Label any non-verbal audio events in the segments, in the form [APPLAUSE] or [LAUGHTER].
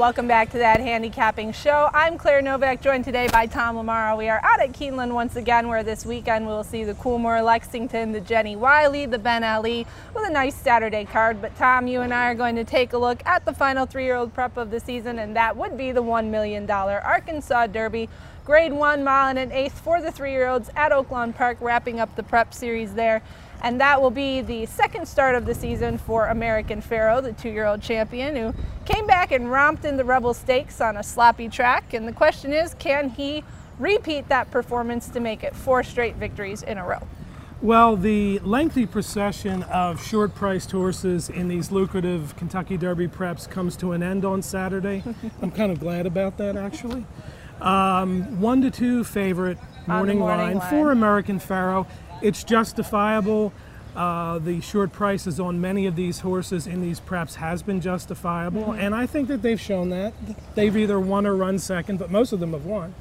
Welcome back to that handicapping show. I'm Claire Novak, joined today by Tom LaMarra. We are out at Keeneland once again, where this weekend we'll see the Coolmore Lexington, the Jenny Wiley, the Ben Ali, with a nice Saturday card. But Tom, you and I are going to take a look at the final three-year-old prep of the season, and that would be the $1 million Arkansas Derby. Grade one mile and an eighth for the three-year-olds at Oaklawn Park, wrapping up the prep series there and that will be the second start of the season for American Pharoah, the two-year-old champion who came back and romped in the Rebel Stakes on a sloppy track. And the question is, can he repeat that performance to make it four straight victories in a row? Well, the lengthy procession of short-priced horses in these lucrative Kentucky Derby preps comes to an end on Saturday. [LAUGHS] I'm kind of glad about that, actually. Um, one to two favorite morning, morning line, line for American Pharoah. It's justifiable. Uh, the short prices on many of these horses in these preps has been justifiable, Mm-hmm. and I think that they've shown that. They've either won or run second, but most of them have won.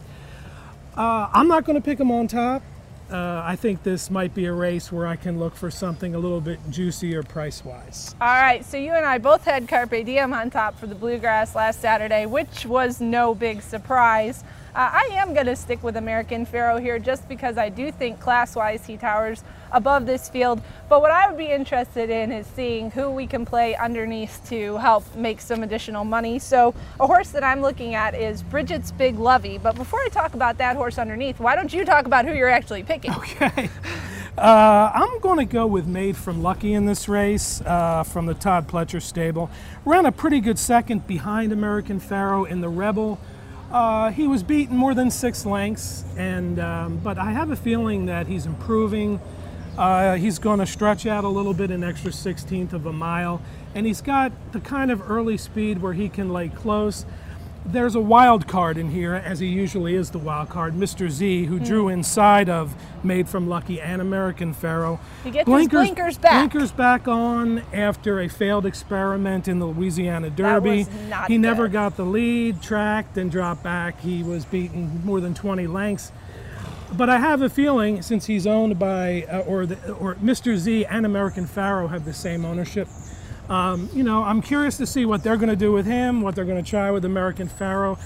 Uh, I'm not going to pick them on top. Uh, I think this might be a race where I can look for something a little bit juicier price wise. All right, so you and I both had Carpe Diem on top for the Bluegrass last Saturday, which was no big surprise. Uh, I am going to stick with American Pharoah here just because I do think class wise he towers above this field. But what I would be interested in is seeing who we can play underneath to help make some additional money. So, a horse that I'm looking at is Bridget's Big Luvy. But before I talk about that horse underneath, why don't you talk about who you're actually picking? Okay. Uh, I'm going to go with Made from Lucky in this race uh, from the Todd Pletcher stable. Ran a pretty good second behind American Pharoah in the Rebel. Uh, he was beaten more than six lengths, and um, but I have a feeling that he's improving. Uh, he's going to stretch out a little bit, an extra 16th of a mile, and he's got the kind of early speed where he can lay close. There's a wild card in here, as he usually is the wild card, Mr. Z, who drew inside of Made from Lucky and American Pharoah. He gets his blinkers back. Blinkers back on after a failed experiment in the Louisiana Derby. he never got the lead, tracked, and dropped back. He was beaten more than 20 lengths. But I have a feeling, since he's owned by, uh, or, the, or Mr. Z and American Pharoah have the same ownership, um, you know, I'm curious to see what they're going to do with him, what they're going to try with American Pharoah.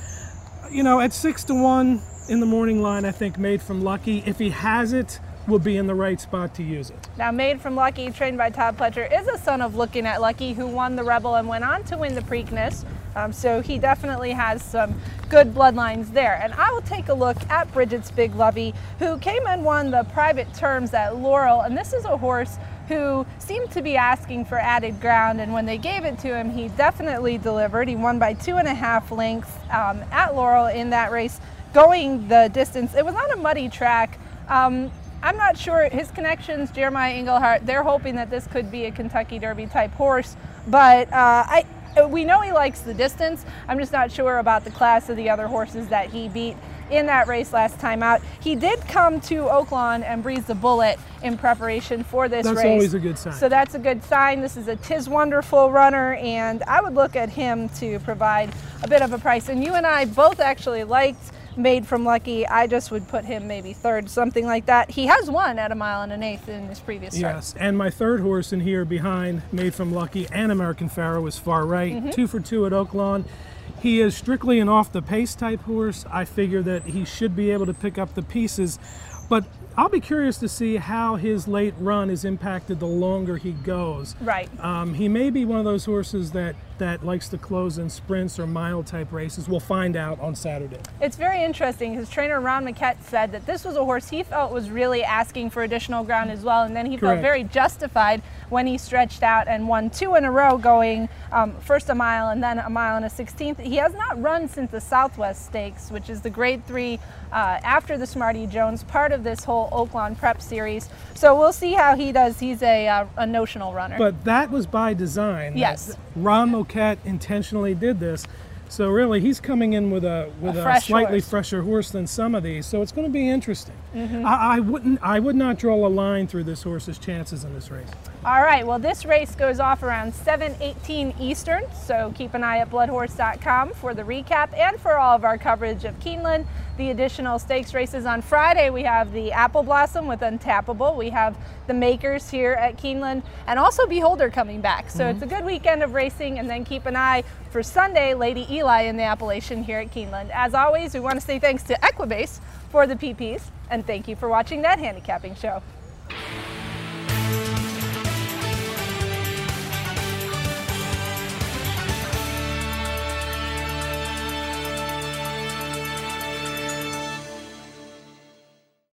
You know, at six to one in the morning line, I think made from Lucky. If he has it, will be in the right spot to use it. Now, made from Lucky, trained by Todd Pletcher, is a son of Looking at Lucky, who won the Rebel and went on to win the Preakness. Um, so he definitely has some good bloodlines there. And I will take a look at Bridget's Big Luvy, who came and won the private terms at Laurel. And this is a horse who seemed to be asking for added ground. And when they gave it to him, he definitely delivered. He won by two and a half lengths um, at Laurel in that race, going the distance. It was on a muddy track. Um, I'm not sure his connections, Jeremiah Englehart, they're hoping that this could be a Kentucky Derby type horse, but uh, I, Uh, we know he likes the distance. I'm just not sure about the class of the other horses that he beat in that race last time out. He did come to Oaklawn and breeze the bullet in preparation for this That's race. That's always a good sign. So that's a good sign. This is a Tiz Wonderful runner, and I would look at him to provide a bit of a price. And you and I both actually liked Made from Lucky. I just would put him maybe third, something like that. He has won at a mile and an eighth in his previous start. Yes, and my third horse in here behind Made from Lucky and American Pharoah is far right. Mm-hmm. Two for two at Oaklawn. He is strictly an off the pace type horse. I figure that he should be able to pick up the pieces, but I'll be curious to see how his late run is impacted the longer he goes. Right. Um, he may be one of those horses that, that likes to close in sprints or mile type races. We'll find out on Saturday. It's very interesting. His trainer Ron Moquette said that this was a horse he felt was really asking for additional ground as well, and then he felt very justified when he stretched out and won two in a row, going um, first a mile and then a mile and a sixteenth. He has not run since the Southwest Stakes, which is the Grade Three uh, after the Smarty Jones, part of this whole Oaklawn Prep series. So we'll see how he does. He's a, uh, a notional runner. But that was by design. Yes. Ron Moquette intentionally did this. So really, he's coming in with a with A a, fresh slightly horse. fresher horse than some of these. So it's going to be interesting. Mm-hmm. I, I wouldn't. I would not draw a line through this horse's chances in this race. All right, well, this race goes off around 7:18 Eastern, so keep an eye at bloodhorse.com for the recap and for all of our coverage of Keeneland. The additional stakes races on Friday, we have the Apple Blossom with Untapable, we have the Makers here at Keeneland, and also Beholder coming back. So mm-hmm. it's a good weekend of racing, and then keep an eye for Sunday, Lady Eli in the Appalachian here at Keeneland. As always, we want to say thanks to Equibase for the PPs, and thank you for watching that handicapping show.